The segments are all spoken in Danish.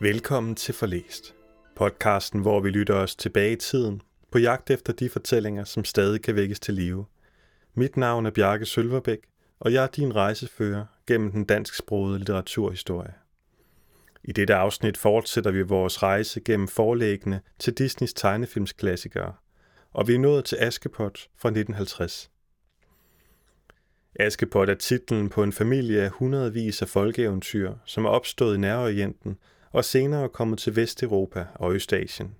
Velkommen til Forlæst. Podcasten, hvor vi lytter os tilbage i tiden, på jagt efter de fortællinger, som stadig kan vækkes til live. Mit navn er Bjarke Sølverbæk, og jeg er din rejsefører gennem den dansksprogede litteraturhistorie. I dette afsnit fortsætter vi vores rejse gennem forlæggene til Disneys tegnefilmsklassikere, og vi er nået til Askepot fra 1950. Askepot er titlen på en familie af hundredvis af folkeeventyr, som er opstået i Nærorienten og senere kommet til Vesteuropa og Østasien.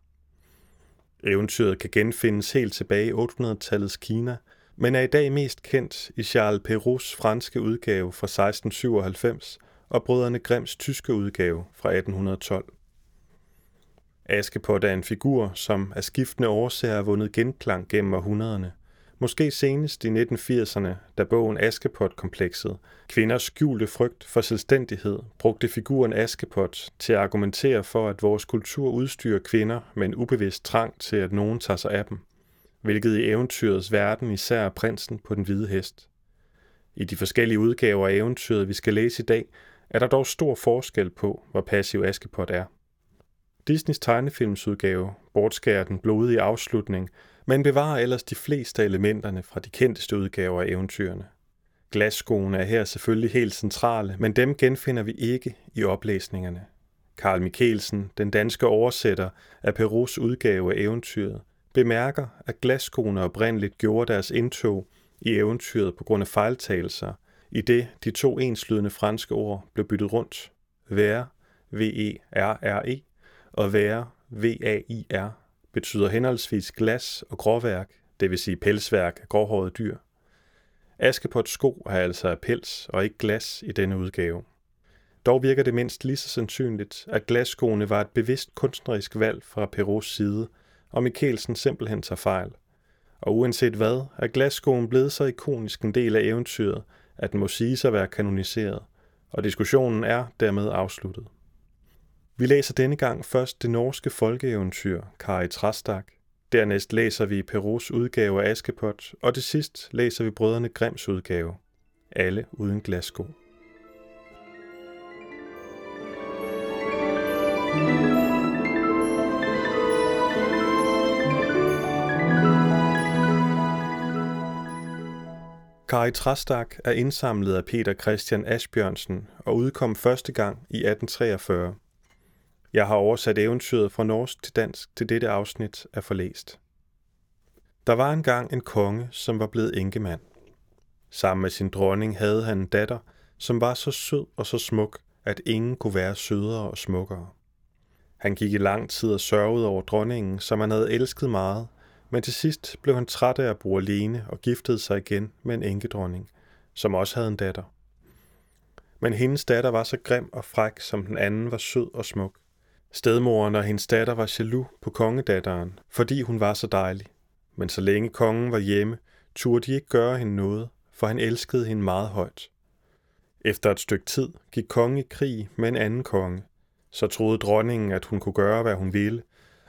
Eventyret kan genfindes helt tilbage i 800-tallets Kina, men er i dag mest kendt i Charles Perraults franske udgave fra 1697 og brødrene Grimms tyske udgave fra 1812. Askepot er en figur, som af skiftende årsager har vundet genklang gennem århundrederne. Måske senest i 1980'erne, da bogen Askepot-komplekset, kvinders skjulte frygt for selvstændighed, brugte figuren Askepot til at argumentere for, at vores kultur udstyrer kvinder med en ubevidst trang til, at nogen tager sig af dem, hvilket i eventyrets verden især er prinsen på den hvide hest. I de forskellige udgaver af eventyret, vi skal læse i dag, er der dog stor forskel på, hvor passiv Askepot er. Disneys tegnefilmsudgave bortskærer den blodige afslutning, men bevarer ellers de fleste af elementerne fra de kendteste udgaver af eventyrene. Glasskoene er her selvfølgelig helt centrale, men dem genfinder vi ikke i oplæsningerne. Karl Mikkelsen, den danske oversætter af Perus udgave af eventyret, bemærker, at glasskoene oprindeligt gjorde deres indtog i eventyret på grund af fejltagelser, i det de to enslydende franske ord blev byttet rundt. Være, V-E-R-R-E, og være, V-A-I-R, betyder henholdsvis glas og gråværk, det vil sige pelsværk af gråhårede dyr. Askepots sko er altså af pels og ikke glas i denne udgave. Dog virker det mindst lige så sandsynligt, at glasskoene var et bevidst kunstnerisk valg fra Perros side, og Mikkelsen simpelthen tager fejl. Og uanset hvad, er glasskoen blevet så ikonisk en del af eventyret, at den må sige sig at være kanoniseret, og diskussionen er dermed afsluttet. Vi læser denne gang først det norske folkeeventyr Kari Trastak. Dernæst læser vi Perus udgave af Askepot, og til sidst læser vi brødrene Grimms udgave. Alle uden glassko. Kari Trastak er indsamlet af Peter Christian Asbjørnsen og udkom første gang i 1843. Jeg har oversat eventyret fra norsk til dansk til dette afsnit af forlæst. Der var engang en konge, som var blevet enkemand. Sammen med sin dronning havde han en datter, som var så sød og så smuk, at ingen kunne være sødere og smukkere. Han gik i lang tid og sørgede over dronningen, som han havde elsket meget, men til sidst blev han træt af at bo alene og giftede sig igen med en enkedronning, som også havde en datter. Men hendes datter var så grim og fræk, som den anden var sød og smuk. Stedmoren og hendes datter var jaloux på kongedatteren, fordi hun var så dejlig. Men så længe kongen var hjemme, turde de ikke gøre hende noget, for han elskede hende meget højt. Efter et stykke tid gik kongen i krig med en anden konge. Så troede dronningen, at hun kunne gøre, hvad hun ville,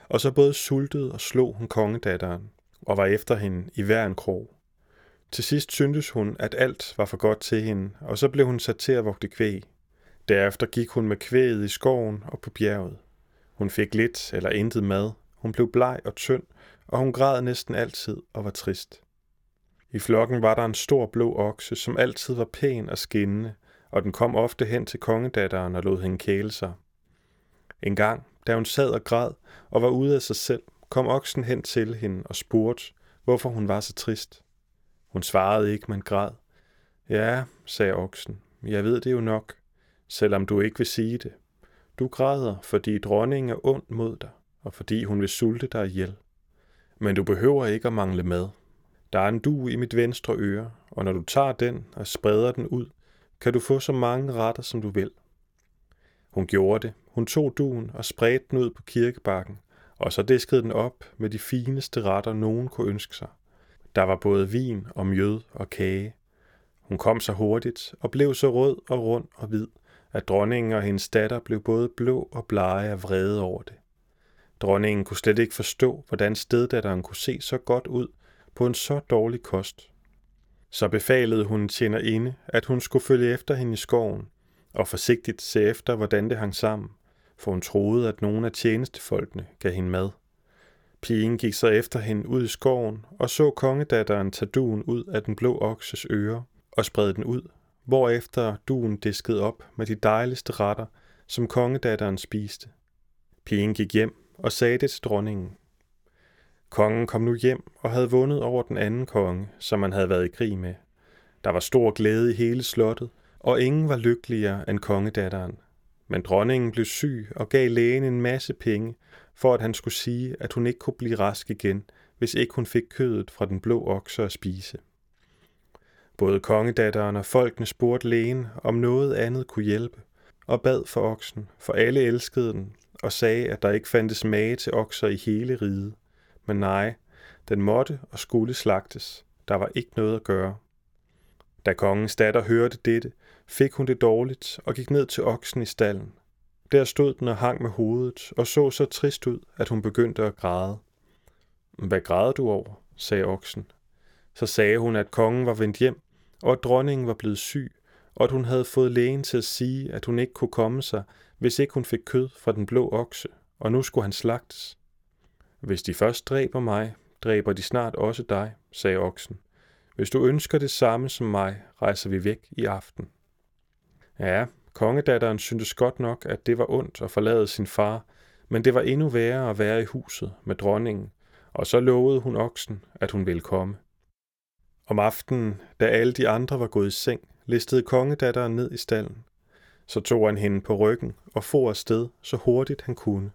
og så både sultede og slog hun kongedatteren, og var efter hende i hver en krog. Til sidst syntes hun, at alt var for godt til hende, og så blev hun sat til at vogte kvæg. Derefter gik hun med kvæget i skoven og på bjerget. Hun fik lidt eller intet mad. Hun blev bleg og tynd, og hun græd næsten altid og var trist. I flokken var der en stor blå okse, som altid var pæn og skinnende, og den kom ofte hen til kongedatteren og lod hende kæle sig. En gang, da hun sad og græd og var ude af sig selv, kom oksen hen til hende og spurgte, hvorfor hun var så trist. Hun svarede ikke, men græd. Ja, sagde oksen, jeg ved det jo nok, selvom du ikke vil sige det. Du græder, fordi dronningen er ond mod dig, og fordi hun vil sulte dig ihjel. Men du behøver ikke at mangle mad. Der er en du i mit venstre øre, og når du tager den og spreder den ud, kan du få så mange retter, som du vil. Hun gjorde det. Hun tog duen og spredte den ud på kirkebakken, og så diskede den op med de fineste retter, nogen kunne ønske sig. Der var både vin og mjød og kage. Hun kom så hurtigt og blev så rød og rund og hvid, at dronningen og hendes datter blev både blå og blege af vrede over det. Dronningen kunne slet ikke forstå, hvordan steddatteren kunne se så godt ud på en så dårlig kost. Så befalede hun tjener inde, at hun skulle følge efter hende i skoven, og forsigtigt se efter, hvordan det hang sammen, for hun troede, at nogle af tjenestefolkene gav hende mad. Pigen gik så efter hende ud i skoven og så kongedatteren tage duen ud af den blå okses øre og sprede den ud, hvorefter duen diskede op med de dejligste retter, som kongedatteren spiste. Pigen gik hjem og sagde det til dronningen. Kongen kom nu hjem og havde vundet over den anden konge, som man havde været i krig med. Der var stor glæde i hele slottet, og ingen var lykkeligere end kongedatteren. Men dronningen blev syg og gav lægen en masse penge, for at han skulle sige, at hun ikke kunne blive rask igen, hvis ikke hun fik kødet fra den blå okse at spise. Både kongedatteren og folkene spurgte lægen, om noget andet kunne hjælpe, og bad for oksen, for alle elskede den, og sagde, at der ikke fandtes mage til okser i hele riget. Men nej, den måtte og skulle slagtes. Der var ikke noget at gøre. Da kongens datter hørte dette, fik hun det dårligt og gik ned til oksen i stallen. Der stod den og hang med hovedet og så så trist ud, at hun begyndte at græde. Hvad græder du over? sagde oksen. Så sagde hun, at kongen var vendt hjem, og at dronningen var blevet syg, og at hun havde fået lægen til at sige, at hun ikke kunne komme sig, hvis ikke hun fik kød fra den blå okse, og nu skulle han slagtes. Hvis de først dræber mig, dræber de snart også dig, sagde oksen. Hvis du ønsker det samme som mig, rejser vi væk i aften. Ja, kongedatteren syntes godt nok, at det var ondt at forlade sin far, men det var endnu værre at være i huset med dronningen, og så lovede hun oksen, at hun ville komme. Om aftenen, da alle de andre var gået i seng, listede kongedatteren ned i stallen. Så tog han hende på ryggen og for afsted så hurtigt han kunne.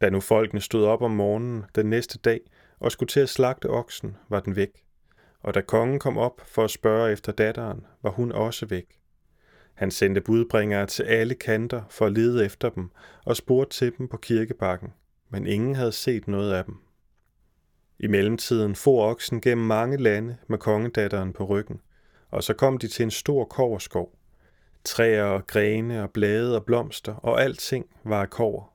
Da nu folkene stod op om morgenen den næste dag og skulle til at slagte oksen, var den væk. Og da kongen kom op for at spørge efter datteren, var hun også væk. Han sendte budbringere til alle kanter for at lede efter dem og spurgte til dem på kirkebakken, men ingen havde set noget af dem. I mellemtiden for oksen gennem mange lande med kongedatteren på ryggen, og så kom de til en stor koverskov. Træer og grene og blade og blomster og alting var af kover.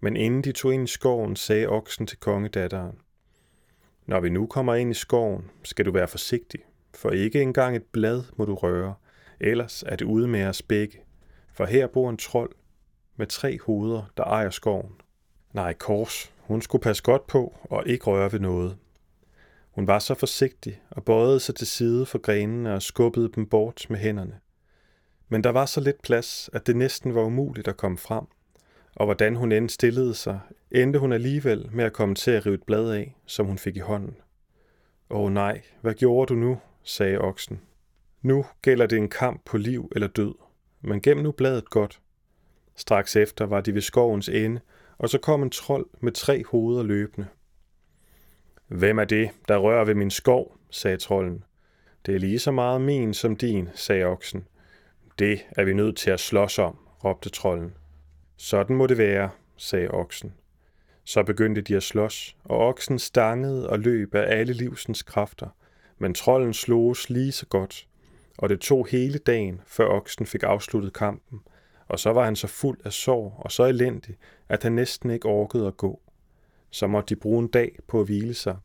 Men inden de tog ind i skoven, sagde oksen til kongedatteren, Når vi nu kommer ind i skoven, skal du være forsigtig, for ikke engang et blad må du røre, ellers er det ude med os begge, for her bor en trold med tre hoveder, der ejer skoven. Nej, kors, hun skulle passe godt på og ikke røre ved noget. Hun var så forsigtig og bøjede sig til side for grenene og skubbede dem bort med hænderne. Men der var så lidt plads, at det næsten var umuligt at komme frem, og hvordan hun end stillede sig, endte hun alligevel med at komme til at rive et blad af, som hun fik i hånden. Åh nej, hvad gjorde du nu? sagde oksen. Nu gælder det en kamp på liv eller død, men gem nu bladet godt. Straks efter var de ved skovens ende, og så kom en trold med tre hoveder løbende. Hvem er det, der rører ved min skov, sagde trolden. Det er lige så meget min som din, sagde oksen. Det er vi nødt til at slås om, råbte trolden. Sådan må det være, sagde oksen. Så begyndte de at slås, og oksen stangede og løb af alle livsens kræfter, men trolden sloges lige så godt, og det tog hele dagen, før oksen fik afsluttet kampen, og så var han så fuld af sorg og så elendig, at han næsten ikke orkede at gå. Så måtte de bruge en dag på at hvile sig.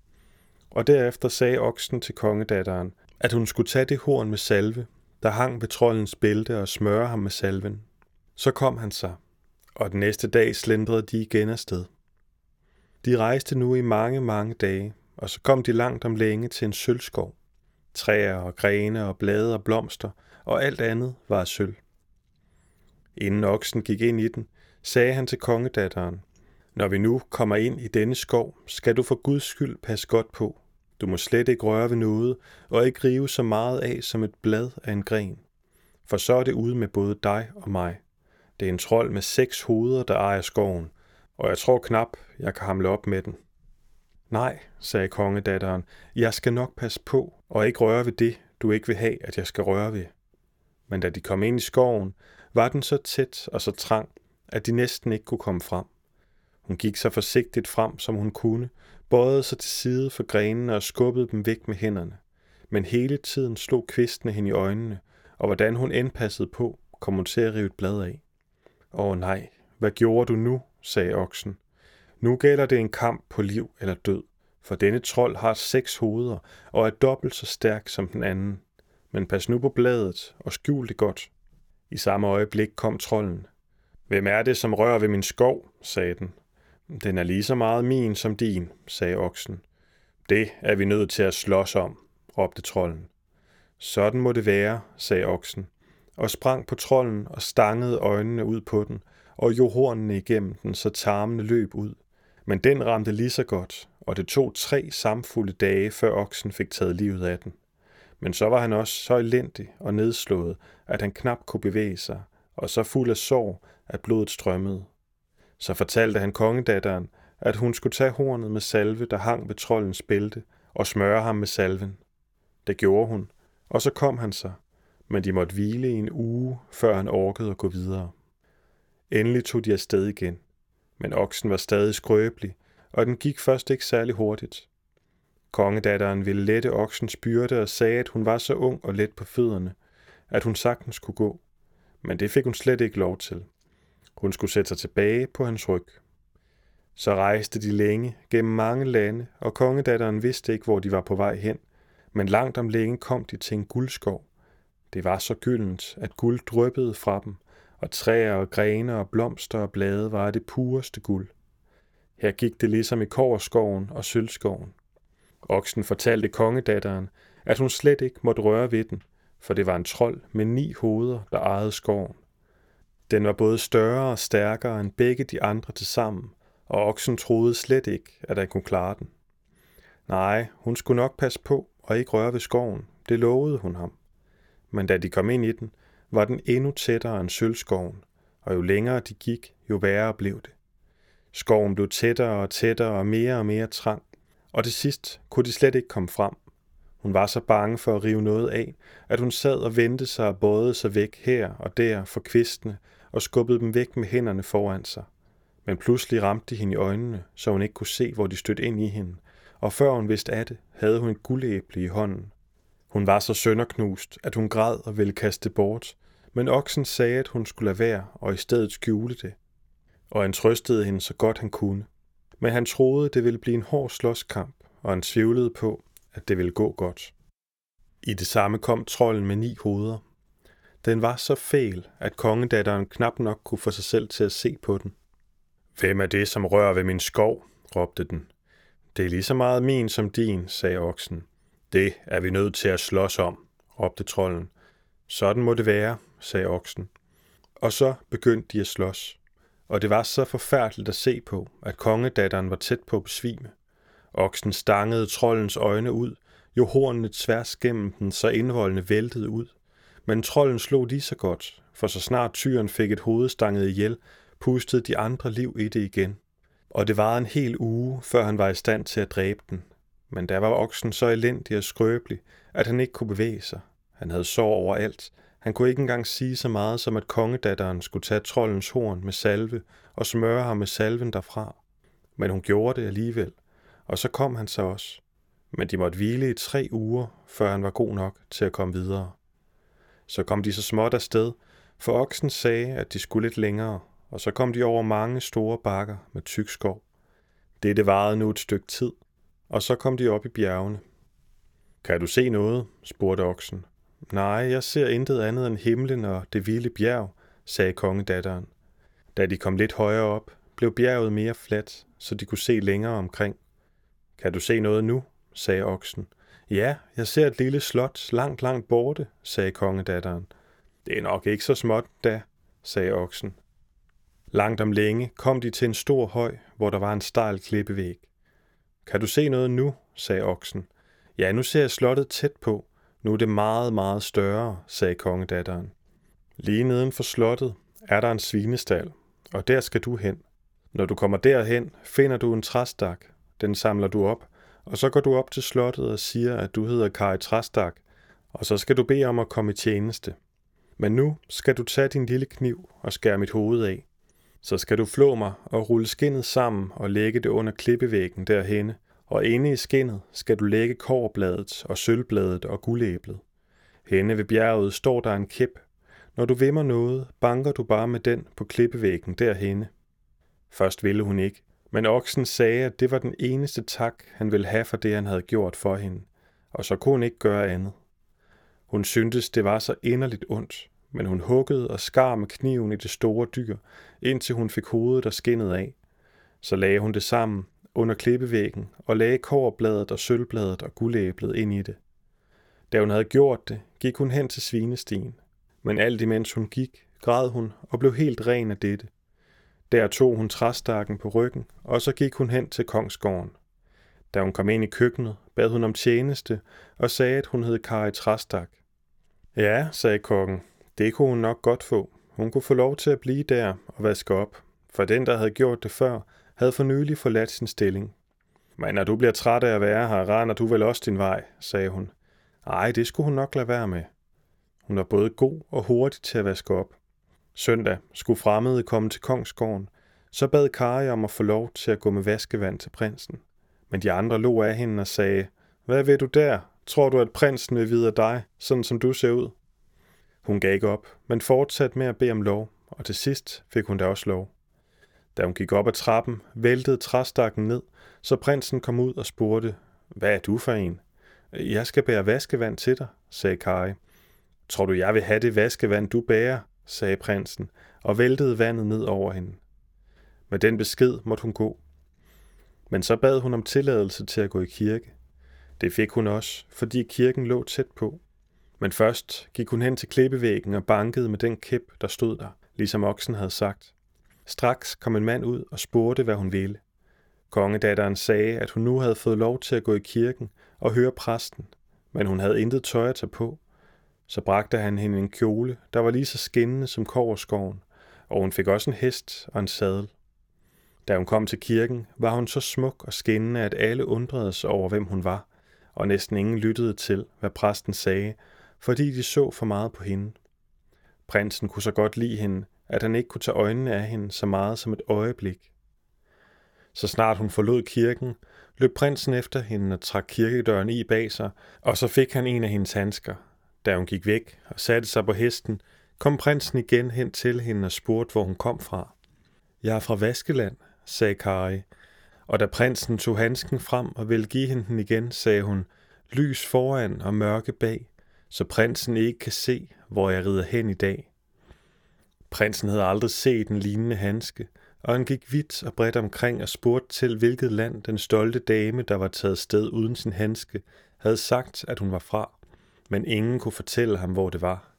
Og derefter sagde oksen til kongedatteren, at hun skulle tage det horn med salve, der hang ved trollens bælte og smøre ham med salven. Så kom han sig, og den næste dag slendrede de igen afsted. De rejste nu i mange, mange dage, og så kom de langt om længe til en sølvskov. Træer og grene og blade og blomster, og alt andet var af sølv. Inden oksen gik ind i den, sagde han til kongedatteren, Når vi nu kommer ind i denne skov, skal du for Guds skyld passe godt på. Du må slet ikke røre ved noget, og ikke rive så meget af som et blad af en gren. For så er det ude med både dig og mig. Det er en trold med seks hoveder, der ejer skoven, og jeg tror knap, jeg kan hamle op med den. Nej, sagde kongedatteren, jeg skal nok passe på og ikke røre ved det, du ikke vil have, at jeg skal røre ved. Men da de kom ind i skoven, var den så tæt og så trang, at de næsten ikke kunne komme frem. Hun gik så forsigtigt frem, som hun kunne, bøjede sig til side for grenene og skubbede dem væk med hænderne. Men hele tiden slog kvistene hende i øjnene, og hvordan hun end passede på, kom hun til at rive et blad af. Åh nej, hvad gjorde du nu, sagde oksen. Nu gælder det en kamp på liv eller død, for denne trold har seks hoveder og er dobbelt så stærk som den anden. Men pas nu på bladet og skjul det godt. I samme øjeblik kom trolden. Hvem er det, som rører ved min skov? sagde den. Den er lige så meget min som din, sagde oksen. Det er vi nødt til at slås om, råbte trolden. Sådan må det være, sagde oksen, og sprang på trolden og stangede øjnene ud på den, og jo hornene igennem den, så tarmene løb ud. Men den ramte lige så godt, og det tog tre samfulde dage, før oksen fik taget livet af den. Men så var han også så elendig og nedslået, at han knap kunne bevæge sig, og så fuld af sorg, at blodet strømmede. Så fortalte han kongedatteren, at hun skulle tage hornet med salve, der hang ved trollens bælte, og smøre ham med salven. Det gjorde hun, og så kom han sig, men de måtte hvile i en uge, før han orkede at gå videre. Endelig tog de afsted igen, men oksen var stadig skrøbelig, og den gik først ikke særlig hurtigt. Kongedatteren ville lette oksens byrde og sagde, at hun var så ung og let på fødderne, at hun sagtens kunne gå. Men det fik hun slet ikke lov til. Hun skulle sætte sig tilbage på hans ryg. Så rejste de længe gennem mange lande, og kongedatteren vidste ikke, hvor de var på vej hen, men langt om længe kom de til en guldskov. Det var så gyldent, at guld dryppede fra dem, og træer og grene og blomster og blade var det pureste guld. Her gik det ligesom i koverskoven og sølvskoven. Oksen fortalte kongedatteren, at hun slet ikke måtte røre ved den, for det var en trold med ni hoveder, der ejede skoven. Den var både større og stærkere end begge de andre til sammen, og oksen troede slet ikke, at han kunne klare den. Nej, hun skulle nok passe på og ikke røre ved skoven, det lovede hun ham. Men da de kom ind i den, var den endnu tættere end sølvskoven, og jo længere de gik, jo værre blev det. Skoven blev tættere og tættere og mere og mere trang, og til sidst kunne de slet ikke komme frem. Hun var så bange for at rive noget af, at hun sad og vendte sig og bøjede sig væk her og der for kvistene og skubbede dem væk med hænderne foran sig. Men pludselig ramte de hende i øjnene, så hun ikke kunne se, hvor de stødte ind i hende, og før hun vidste af det, havde hun et guldæble i hånden. Hun var så sønderknust, at hun græd og ville kaste det bort, men oksen sagde, at hun skulle lade være og i stedet skjule det. Og han trøstede hende så godt han kunne. Men han troede, det ville blive en hård slåskamp, og han tvivlede på, at det ville gå godt. I det samme kom trolden med ni hoveder. Den var så fæl, at kongedatteren knap nok kunne få sig selv til at se på den. Hvem er det, som rører ved min skov? råbte den. Det er lige så meget min som din, sagde oksen. Det er vi nødt til at slås om, råbte trolden. Sådan må det være, sagde oksen. Og så begyndte de at slås. Og det var så forfærdeligt at se på, at kongedatteren var tæt på at besvime. Oksen stangede trollens øjne ud, jo hornene tværs gennem den, så indvoldene væltede ud. Men trolden slog lige så godt, for så snart tyren fik et hoved stanget ihjel, pustede de andre liv i det igen. Og det var en hel uge, før han var i stand til at dræbe den. Men der var oksen så elendig og skrøbelig, at han ikke kunne bevæge sig. Han havde sår overalt. Han kunne ikke engang sige så meget som, at kongedatteren skulle tage trollens horn med salve og smøre ham med salven derfra. Men hun gjorde det alligevel, og så kom han så også. Men de måtte hvile i tre uger, før han var god nok til at komme videre. Så kom de så småt afsted, for oksen sagde, at de skulle lidt længere, og så kom de over mange store bakker med tyk skov. Dette varede nu et stykke tid, og så kom de op i bjergene. Kan du se noget? spurgte oksen. Nej, jeg ser intet andet end himlen og det vilde bjerg, sagde kongedatteren. Da de kom lidt højere op, blev bjerget mere fladt, så de kunne se længere omkring. Kan du se noget nu? sagde oksen. Ja, jeg ser et lille slot langt, langt borte, sagde kongedatteren. Det er nok ikke så småt da, sagde oksen. Langt om længe kom de til en stor høj, hvor der var en stejl klippevæg. Kan du se noget nu? sagde oksen. Ja, nu ser jeg slottet tæt på. Nu er det meget, meget større, sagde kongedatteren. Lige neden for slottet er der en svinestal, og der skal du hen. Når du kommer derhen, finder du en træstak. Den samler du op, og så går du op til slottet og siger, at du hedder Kari Træstak, og så skal du bede om at komme i tjeneste. Men nu skal du tage din lille kniv og skære mit hoved af. Så skal du flå mig og rulle skinnet sammen og lægge det under klippevæggen derhenne, og inde i skinnet skal du lægge koverbladet og sølvbladet og guldæblet. Henne ved bjerget står der en kæp. Når du vimmer noget, banker du bare med den på klippevæggen derhenne. Først ville hun ikke, Men oksen sagde, at det var den eneste tak, han ville have for det, han havde gjort for hende, og så kunne hun ikke gøre andet. Hun syntes, det var så inderligt ondt, men hun huggede og skar med kniven i det store dyr, indtil hun fik hovedet og skinnet af. Så lagde hun det sammen under klippevæggen og lagde kårbladet og sølvbladet og guldæblet ind i det. Da hun havde gjort det, gik hun hen til svinestien. Men alt imens hun gik, græd hun og blev helt ren af dette. Der tog hun træstakken på ryggen, og så gik hun hen til kongsgården. Da hun kom ind i køkkenet, bad hun om tjeneste og sagde, at hun hed Kari Træstak. Ja, sagde kokken, det kunne hun nok godt få. Hun kunne få lov til at blive der og vaske op, for den, der havde gjort det før, havde for nylig forladt sin stilling. Men når du bliver træt af at være her, render du vel også din vej, sagde hun. Ej, det skulle hun nok lade være med. Hun var både god og hurtig til at vaske op. Søndag skulle fremmede komme til kongsgården, så bad Kari om at få lov til at gå med vaskevand til prinsen. Men de andre lå af hende og sagde, Hvad ved du der? Tror du, at prinsen vil vide af dig, sådan som du ser ud? Hun gav ikke op, men fortsatte med at bede om lov, og til sidst fik hun da også lov. Da hun gik op ad trappen, væltede træstakken ned, så prinsen kom ud og spurgte, Hvad er du for en? Jeg skal bære vaskevand til dig, sagde Kari. Tror du, jeg vil have det vaskevand, du bærer? sagde prinsen, og væltede vandet ned over hende. Med den besked måtte hun gå. Men så bad hun om tilladelse til at gå i kirke. Det fik hun også, fordi kirken lå tæt på. Men først gik hun hen til klippevæggen og bankede med den kæp, der stod der, ligesom oksen havde sagt. Straks kom en mand ud og spurgte, hvad hun ville. Kongedatteren sagde, at hun nu havde fået lov til at gå i kirken og høre præsten, men hun havde intet tøj at tage på. Så bragte han hende en kjole, der var lige så skinnende som koverskoven, og hun fik også en hest og en sadel. Da hun kom til kirken, var hun så smuk og skinnende, at alle undrede sig over, hvem hun var, og næsten ingen lyttede til, hvad præsten sagde, fordi de så for meget på hende. Prinsen kunne så godt lide hende, at han ikke kunne tage øjnene af hende så meget som et øjeblik. Så snart hun forlod kirken, løb prinsen efter hende og trak kirkedøren i bag sig, og så fik han en af hendes handsker. Da hun gik væk og satte sig på hesten, kom prinsen igen hen til hende og spurgte, hvor hun kom fra. Jeg er fra Vaskeland, sagde Kari, og da prinsen tog handsken frem og ville give hende den igen, sagde hun, lys foran og mørke bag, så prinsen ikke kan se, hvor jeg rider hen i dag. Prinsen havde aldrig set en lignende handske, og han gik vidt og bredt omkring og spurgte til, hvilket land den stolte dame, der var taget sted uden sin handske, havde sagt, at hun var fra, men ingen kunne fortælle ham, hvor det var.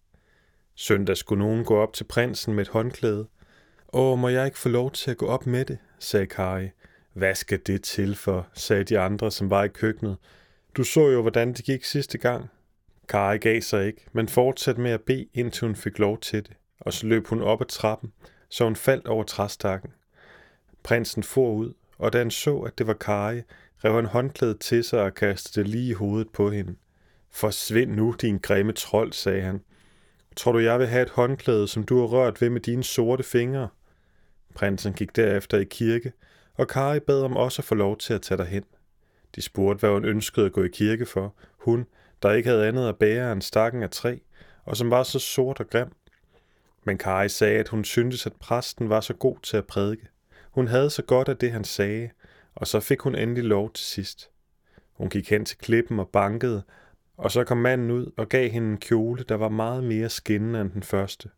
Søndag skulle nogen gå op til prinsen med et håndklæde. Åh, må jeg ikke få lov til at gå op med det, sagde Kari. Hvad skal det til for, sagde de andre, som var i køkkenet. Du så jo, hvordan det gik sidste gang. Kari gav sig ikke, men fortsatte med at bede, indtil hun fik lov til det, og så løb hun op ad trappen, så hun faldt over træstakken. Prinsen for ud, og da han så, at det var Kari, rev han håndklædet til sig og kastede det lige i hovedet på hende. Forsvind nu, din grimme trold, sagde han. Tror du, jeg vil have et håndklæde, som du har rørt ved med dine sorte fingre? Prinsen gik derefter i kirke, og Kari bad om også at få lov til at tage hen. De spurgte, hvad hun ønskede at gå i kirke for. Hun, der ikke havde andet at bære end stakken af træ, og som var så sort og grim. Men Kari sagde, at hun syntes, at præsten var så god til at prædike. Hun havde så godt af det, han sagde, og så fik hun endelig lov til sidst. Hun gik hen til klippen og bankede, og så kom manden ud og gav hende en kjole, der var meget mere skinnende end den første.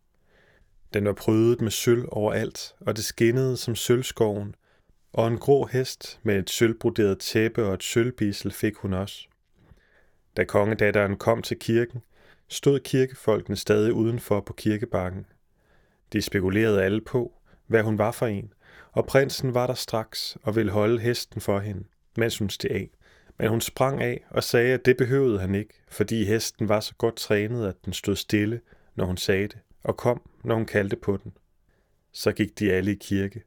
Den var prydet med sølv overalt, og det skinnede som sølvskoven, og en grå hest med et sølvbroderet tæppe og et sølvbisel fik hun også. Da kongedatteren kom til kirken, stod kirkefolkene stadig udenfor på kirkebakken. De spekulerede alle på, hvad hun var for en, og prinsen var der straks og ville holde hesten for hende, mens hun steg af. Men hun sprang af og sagde, at det behøvede han ikke, fordi hesten var så godt trænet, at den stod stille, når hun sagde det, og kom, når hun kaldte på den. Så gik de alle i kirke.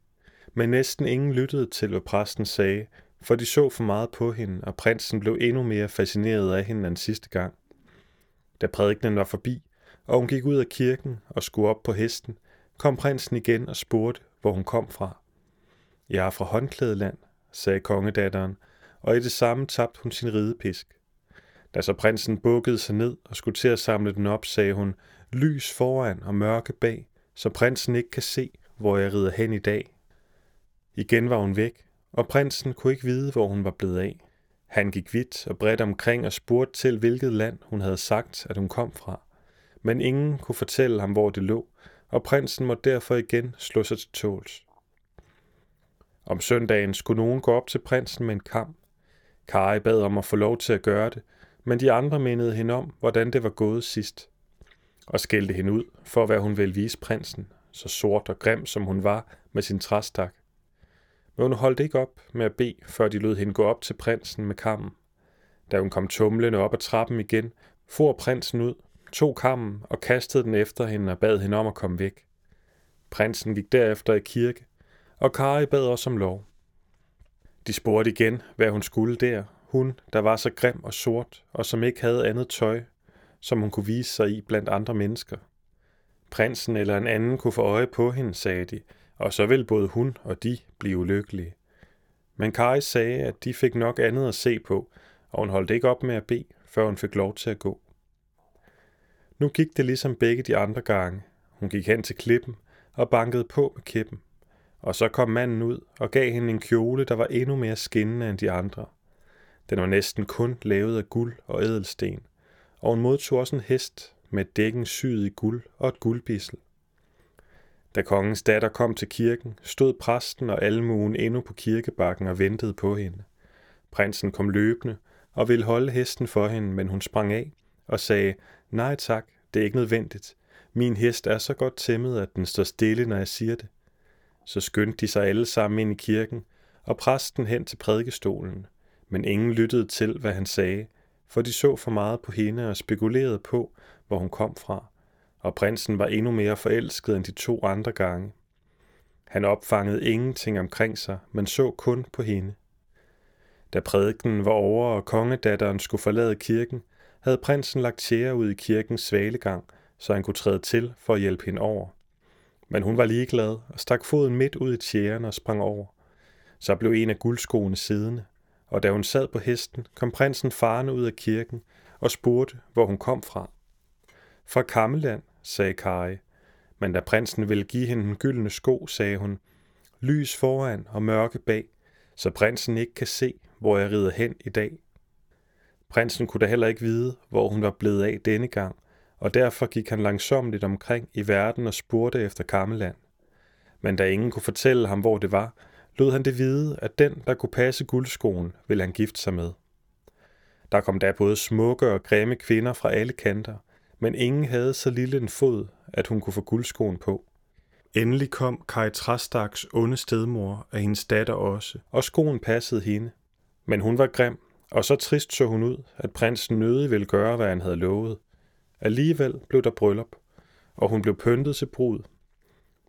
Men næsten ingen lyttede til, hvad præsten sagde, for de så for meget på hende, og prinsen blev endnu mere fascineret af hende end sidste gang. Da prædikenen var forbi, og hun gik ud af kirken og skulle op på hesten, kom prinsen igen og spurgte, hvor hun kom fra. Jeg er fra håndklædeland, sagde kongedatteren, og i det samme tabte hun sin ridepisk. Da så prinsen bukkede sig ned og skulle til at samle den op, sagde hun, lys foran og mørke bag, så prinsen ikke kan se, hvor jeg rider hen i dag. Igen var hun væk, og prinsen kunne ikke vide, hvor hun var blevet af. Han gik vidt og bredt omkring og spurgte til, hvilket land hun havde sagt, at hun kom fra. Men ingen kunne fortælle ham, hvor det lå, og prinsen måtte derfor igen slå sig til tåls. Om søndagen skulle nogen gå op til prinsen med en kamp. Kari bad om at få lov til at gøre det, men de andre mindede hende om, hvordan det var gået sidst, og skældte hende ud for, hvad hun ville vise prinsen, så sort og grim som hun var med sin træstak. Men hun holdt ikke op med at bede, før de lod hende gå op til prinsen med kammen. Da hun kom tumlende op ad trappen igen, for prinsen ud, tog kammen og kastede den efter hende og bad hende om at komme væk. Prinsen gik derefter i kirke, og Kari bad også om lov. De spurgte igen, hvad hun skulle der, hun, der var så grim og sort, og som ikke havde andet tøj, som hun kunne vise sig i blandt andre mennesker. Prinsen eller en anden kunne få øje på hende, sagde de, og så ville både hun og de blive ulykkelige. Men Kari sagde, at de fik nok andet at se på, og hun holdt ikke op med at bede, før hun fik lov til at gå. Nu gik det ligesom begge de andre gange. Hun gik hen til klippen og bankede på med kippen. Og så kom manden ud og gav hende en kjole, der var endnu mere skinnende end de andre. Den var næsten kun lavet af guld og ædelsten, og hun modtog også en hest med dækken syet i guld og et guldbissel. Da kongens datter kom til kirken, stod præsten og almuen endnu på kirkebakken og ventede på hende. Prinsen kom løbende og ville holde hesten for hende, men hun sprang af og sagde, nej tak, det er ikke nødvendigt. Min hest er så godt tæmmet, at den står stille, når jeg siger det. Så skyndte de sig alle sammen ind i kirken, og præsten hen til prædikestolen. Men ingen lyttede til, hvad han sagde, for de så for meget på hende og spekulerede på, hvor hun kom fra, og prinsen var endnu mere forelsket end de to andre gange. Han opfangede ingenting omkring sig, men så kun på hende. Da prædiken var over, og kongedatteren skulle forlade kirken, havde prinsen lagt tjære ud i kirkens svalegang, så han kunne træde til for at hjælpe hende over. Men hun var ligeglad og stak foden midt ud i tjæren og sprang over. Så blev en af guldskoene siddende, og da hun sad på hesten, kom prinsen farne ud af kirken og spurgte, hvor hun kom fra. Fra Kammeland, sagde Kari, men da prinsen ville give hende en gyldne sko, sagde hun, lys foran og mørke bag, så prinsen ikke kan se, hvor jeg rider hen i dag. Prinsen kunne da heller ikke vide, hvor hun var blevet af denne gang, og derfor gik han langsomt omkring i verden og spurgte efter Kammeland. Men da ingen kunne fortælle ham, hvor det var, lod han det vide, at den, der kunne passe guldskoen, ville han gifte sig med. Der kom da både smukke og grimme kvinder fra alle kanter, men ingen havde så lille en fod, at hun kunne få guldskoen på. Endelig kom Kai Trastaks onde stedmor og hendes datter også, og skoen passede hende. Men hun var grim, og så trist så hun ud, at prinsen nødig ville gøre, hvad han havde lovet. Alligevel blev der bryllup, og hun blev pyntet til brud.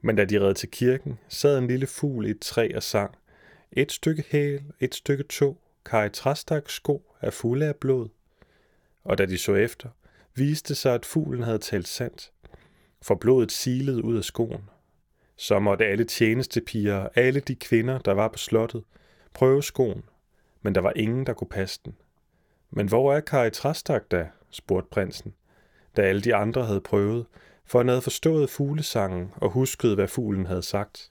Men da de red til kirken, sad en lille fugl i et træ og sang. Et stykke hæl, et stykke to, Kai Trastaks sko er fulde af blod. Og da de så efter, viste sig, at fuglen havde talt sandt, for blodet silede ud af skoen. Så måtte alle tjenestepiger alle de kvinder, der var på slottet, prøve skoen, men der var ingen, der kunne passe den. Men hvor er Kari Trastak da? spurgte prinsen, da alle de andre havde prøvet, for han havde forstået fuglesangen og husket, hvad fuglen havde sagt.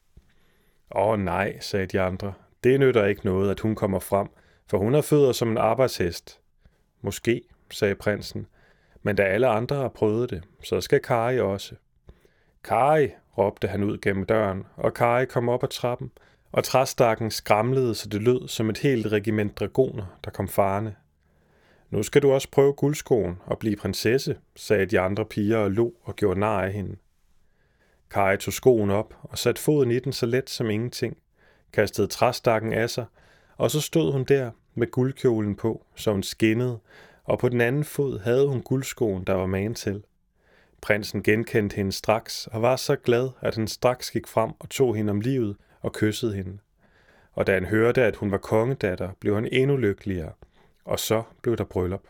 Åh nej, sagde de andre, det nytter ikke noget, at hun kommer frem, for hun har fødder som en arbejdshest. Måske, sagde prinsen, men da alle andre har prøvet det, så skal Kari også. Kari, råbte han ud gennem døren, og Kari kom op ad trappen, og træstakken skramlede, så det lød som et helt regiment dragoner, der kom farne. Nu skal du også prøve guldskoen og blive prinsesse, sagde de andre piger og lo og gjorde nar af hende. Kai tog skoen op og satte foden i den så let som ingenting, kastede træstakken af sig, og så stod hun der med guldkjolen på, så hun skinnede, og på den anden fod havde hun guldskoen, der var man til. Prinsen genkendte hende straks og var så glad, at han straks gik frem og tog hende om livet og kyssede hende. Og da han hørte, at hun var kongedatter, blev han endnu lykkeligere, og så blev der bryllup.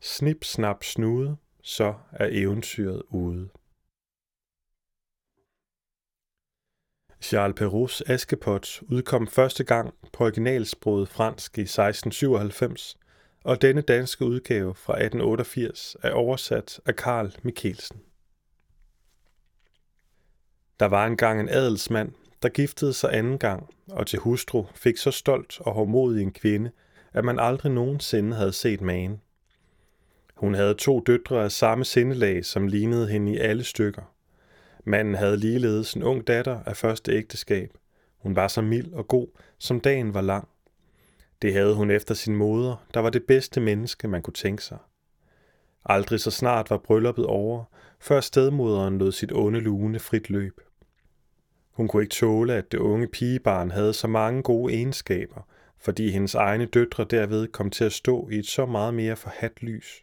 Snip, snap, snude, så er eventyret ude. Charles Perraults Askepot udkom første gang på originalsproget fransk i 1697 og denne danske udgave fra 1888 er oversat af Karl Mikkelsen. Der var engang en adelsmand, der giftede sig anden gang og til hustru fik så stolt og hårdmodig en kvinde, at man aldrig nogensinde havde set magen. Hun havde to døtre af samme sindelag, som lignede hende i alle stykker. Manden havde ligeledes en ung datter af første ægteskab. Hun var så mild og god, som dagen var lang. Det havde hun efter sin moder, der var det bedste menneske, man kunne tænke sig. Aldrig så snart var brylluppet over, før stedmoderen lod sit onde lune frit løb. Hun kunne ikke tåle, at det unge pigebarn havde så mange gode egenskaber, fordi hendes egne døtre derved kom til at stå i et så meget mere forhat lys.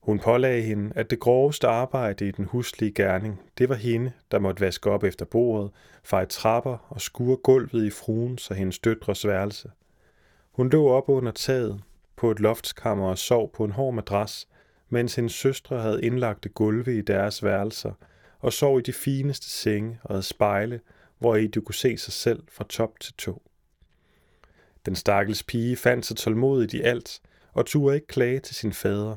Hun pålagde hende, at det groveste arbejde i den huslige gerning, det var hende, der måtte vaske op efter bordet, feje trapper og skure gulvet i fruen så hendes døtres værelse. Hun lå op under taget på et loftskammer og sov på en hård madras, mens hendes søstre havde indlagte gulve i deres værelser og sov i de fineste senge og havde spejle, hvor i du kunne se sig selv fra top til to. Den stakkels pige fandt sig tålmodigt i alt og turde ikke klage til sin fader.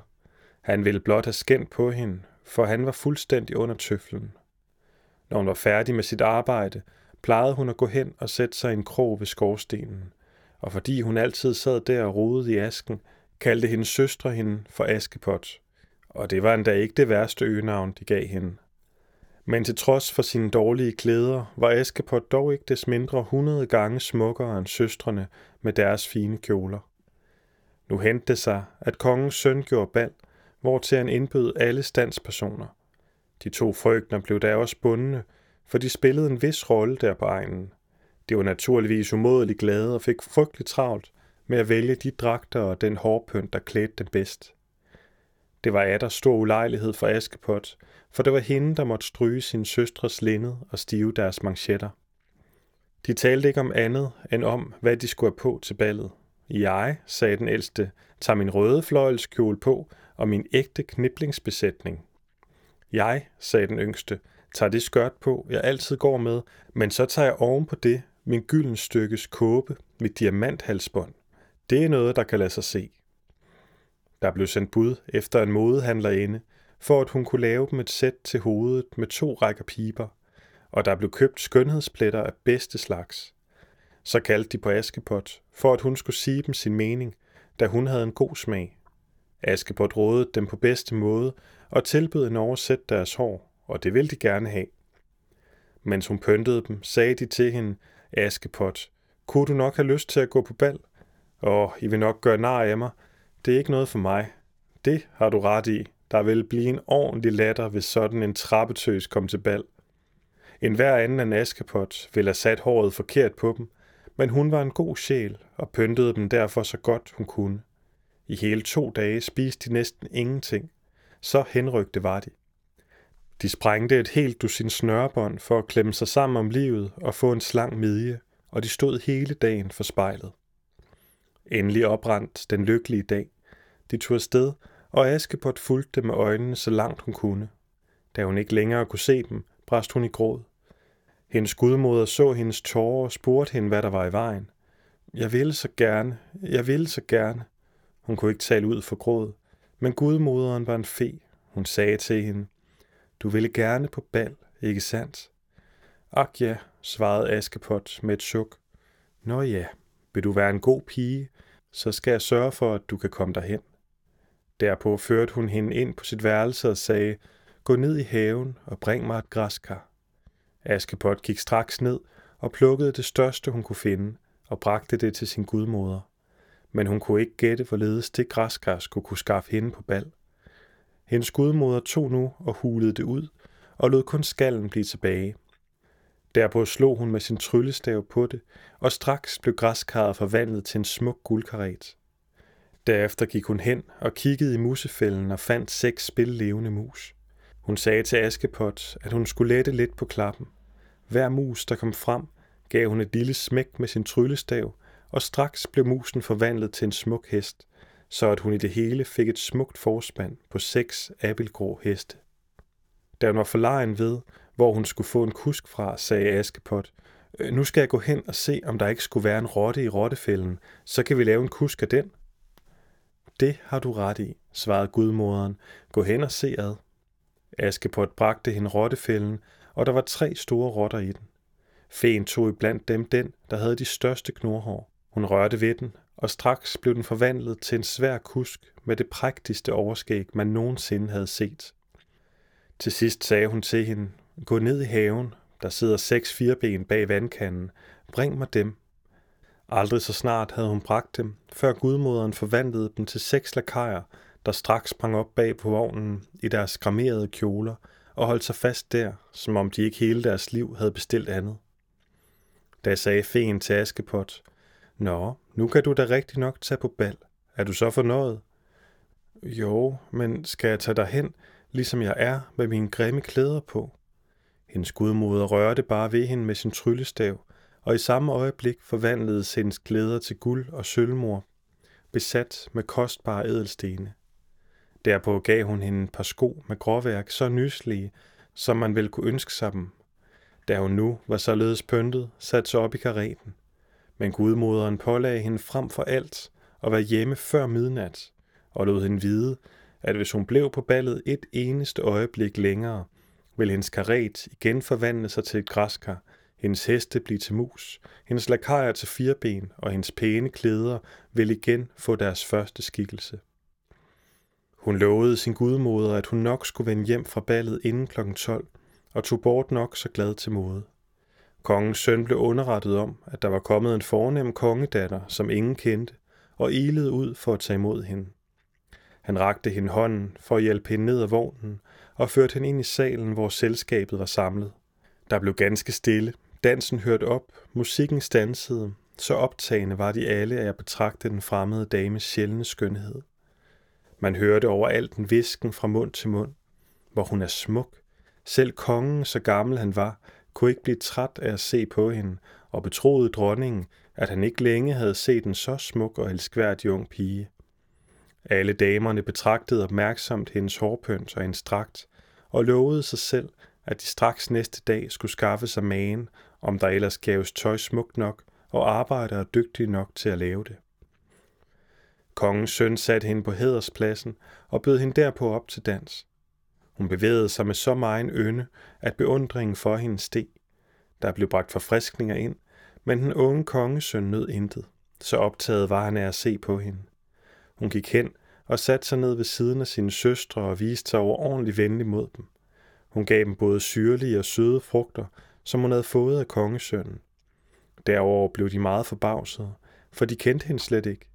Han ville blot have skændt på hende, for han var fuldstændig under tøflen. Når hun var færdig med sit arbejde, plejede hun at gå hen og sætte sig i en krog ved skorstenen, og fordi hun altid sad der og rodede i asken, kaldte hendes søstre hende for Askepot, og det var endda ikke det værste øgenavn, de gav hende. Men til trods for sine dårlige klæder, var Askepot dog ikke des mindre hundrede gange smukkere end søstrene med deres fine kjoler. Nu hentede det sig, at kongens søn gjorde bal, hvor til han indbød alle standspersoner. De to frøkner blev da også bundne, for de spillede en vis rolle der på egnen. De var naturligvis umådeligt glade og fik frygteligt travlt med at vælge de dragter og den hårpynt, der klædte dem bedst. Det var Adder stor ulejlighed for Askepot, for det var hende, der måtte stryge sin søstres linned og stive deres manchetter. De talte ikke om andet end om, hvad de skulle have på til ballet. Jeg, sagde den ældste, tager min røde fløjelskjole på og min ægte kniblingsbesætning. Jeg, sagde den yngste, tager det skørt på, jeg altid går med, men så tager jeg oven på det min gylden stykkes kåbe, mit diamanthalsbånd. Det er noget, der kan lade sig se. Der blev sendt bud efter en modehandlerinde, for at hun kunne lave dem et sæt til hovedet med to rækker piber, og der blev købt skønhedspletter af bedste slags. Så kaldte de på Askepot, for at hun skulle sige dem sin mening, da hun havde en god smag. Askepot rådede dem på bedste måde og tilbød en oversæt deres hår, og det ville de gerne have. Mens hun pyntede dem, sagde de til hende, Askepot, kunne du nok have lyst til at gå på bal? Og I vil nok gøre nar af mig. Det er ikke noget for mig. Det har du ret i. Der vil blive en ordentlig latter, hvis sådan en trappetøs kom til bal. En hver anden af Askepot ville have sat håret forkert på dem, men hun var en god sjæl og pyntede dem derfor så godt hun kunne. I hele to dage spiste de næsten ingenting. Så henrygte var de. De sprængte et helt dusin snørebånd for at klemme sig sammen om livet og få en slang midje, og de stod hele dagen for spejlet. Endelig oprandt den lykkelige dag. De tog afsted, og Askepot fulgte dem med øjnene så langt hun kunne. Da hun ikke længere kunne se dem, brast hun i gråd. Hendes gudmoder så hendes tårer og spurgte hende, hvad der var i vejen. Jeg ville så gerne, jeg ville så gerne. Hun kunne ikke tale ud for gråd, men gudmoderen var en fe. Hun sagde til hende, du ville gerne på bal, ikke sandt? Ak ja, svarede Askepot med et suk. Nå ja, vil du være en god pige, så skal jeg sørge for, at du kan komme derhen. Derpå førte hun hende ind på sit værelse og sagde, gå ned i haven og bring mig et græskar. Askepot gik straks ned og plukkede det største, hun kunne finde, og bragte det til sin gudmoder. Men hun kunne ikke gætte, hvorledes det græskar skulle kunne skaffe hende på bal. Hendes gudmoder tog nu og hulede det ud, og lod kun skallen blive tilbage. Derpå slog hun med sin tryllestav på det, og straks blev græskarret forvandlet til en smuk guldkaret. Derefter gik hun hen og kiggede i musefælden og fandt seks spillevende mus. Hun sagde til Askepot, at hun skulle lette lidt på klappen. Hver mus, der kom frem, gav hun et lille smæk med sin tryllestav, og straks blev musen forvandlet til en smuk hest, så at hun i det hele fik et smukt forspand på seks abelgrå heste. Da hun var forlegen ved, hvor hun skulle få en kusk fra, sagde Askepot, øh, nu skal jeg gå hen og se, om der ikke skulle være en rotte i rottefælden, så kan vi lave en kusk af den. Det har du ret i, svarede gudmoderen. Gå hen og se ad. Askepot bragte hende rottefælden, og der var tre store rotter i den. Feen tog i blandt dem den, der havde de største knorhår. Hun rørte ved den, og straks blev den forvandlet til en svær kusk med det prægtigste overskæg, man nogensinde havde set. Til sidst sagde hun til hende, gå ned i haven, der sidder seks firben bag vandkanden, bring mig dem. Aldrig så snart havde hun bragt dem, før gudmoderen forvandlede dem til seks lakajer, der straks sprang op bag på vognen i deres grammerede kjoler og holdt sig fast der, som om de ikke hele deres liv havde bestilt andet. Da sagde feen til Askepot, Nå, nu kan du da rigtig nok tage på bal. Er du så fornøjet? Jo, men skal jeg tage dig hen, ligesom jeg er, med mine grimme klæder på? Hendes gudmoder rørte bare ved hende med sin tryllestav, og i samme øjeblik forvandledes hendes klæder til guld og sølvmor, besat med kostbare edelstene. Derpå gav hun hende et par sko med gråværk så nyslige, som man vel kunne ønske sig dem. Da hun nu var således pyntet, satte sig op i kareten. Men gudmoderen pålagde hende frem for alt og var hjemme før midnat, og lod hende vide, at hvis hun blev på ballet et eneste øjeblik længere, ville hendes karet igen forvandle sig til et græskar, hendes heste blive til mus, hendes lakajer til fireben og hendes pæne klæder vil igen få deres første skikkelse. Hun lovede sin gudmoder, at hun nok skulle vende hjem fra ballet inden kl. 12, og tog bort nok så glad til mode. Kongens søn blev underrettet om, at der var kommet en fornem kongedatter, som ingen kendte, og ilede ud for at tage imod hende. Han rakte hende hånden for at hjælpe hende ned ad vognen og førte hende ind i salen, hvor selskabet var samlet. Der blev ganske stille. Dansen hørte op, musikken stansede, så optagende var de alle, af at betragte den fremmede dames sjældne skønhed. Man hørte overalt en visken fra mund til mund, hvor hun er smuk. Selv kongen, så gammel han var, kunne ikke blive træt af at se på hende, og betroede dronningen, at han ikke længe havde set en så smuk og elskværdig ung pige. Alle damerne betragtede opmærksomt hendes hårpønt og hendes dragt, og lovede sig selv, at de straks næste dag skulle skaffe sig magen, om der ellers gaves tøj smukt nok og arbejdere dygtige nok til at lave det. Kongens søn satte hende på hæderspladsen og bød hende derpå op til dans. Hun bevægede sig med så meget ynde, at beundringen for hende steg. Der blev bragt forfriskninger ind, men den unge kongesøn nød intet. Så optaget var han af at se på hende. Hun gik hen og satte sig ned ved siden af sine søstre og viste sig overordentlig venlig mod dem. Hun gav dem både syrlige og søde frugter, som hun havde fået af kongesønnen. Derover blev de meget forbavsede, for de kendte hende slet ikke.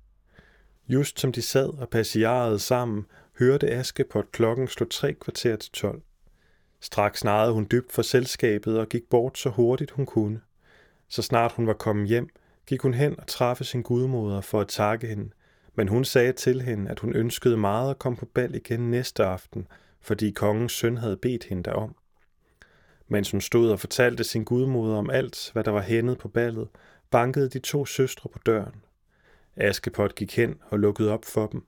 Just som de sad og passiarede sammen, hørte Askepot klokken slå tre kvarter til tolv. Straks snarede hun dybt for selskabet og gik bort så hurtigt hun kunne. Så snart hun var kommet hjem, gik hun hen og træffede sin gudmoder for at takke hende, men hun sagde til hende, at hun ønskede meget at komme på bal igen næste aften, fordi kongens søn havde bedt hende derom. Mens hun stod og fortalte sin gudmoder om alt, hvad der var hændet på ballet, bankede de to søstre på døren. Askepot gik hen og lukkede op for dem.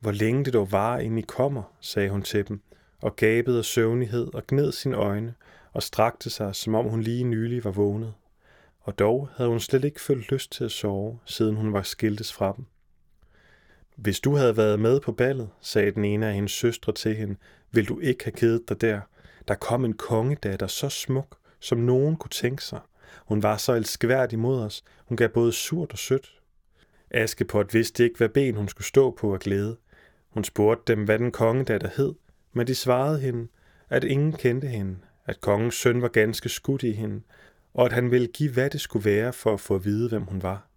Hvor længe det dog var, inden I kommer, sagde hun til dem, og gabede af søvnighed og gned sine øjne og strakte sig, som om hun lige nylig var vågnet. Og dog havde hun slet ikke følt lyst til at sove, siden hun var skiltes fra dem. Hvis du havde været med på ballet, sagde den ene af hendes søstre til hende, vil du ikke have kedet dig der. Der kom en kongedatter så smuk, som nogen kunne tænke sig. Hun var så elskværdig mod os. Hun gav både surt og sødt. Askepot vidste ikke, hvad ben hun skulle stå på af glæde. Hun spurgte dem, hvad den kongedatter hed, men de svarede hende, at ingen kendte hende, at kongens søn var ganske skudt i hende, og at han ville give, hvad det skulle være for at få at vide, hvem hun var.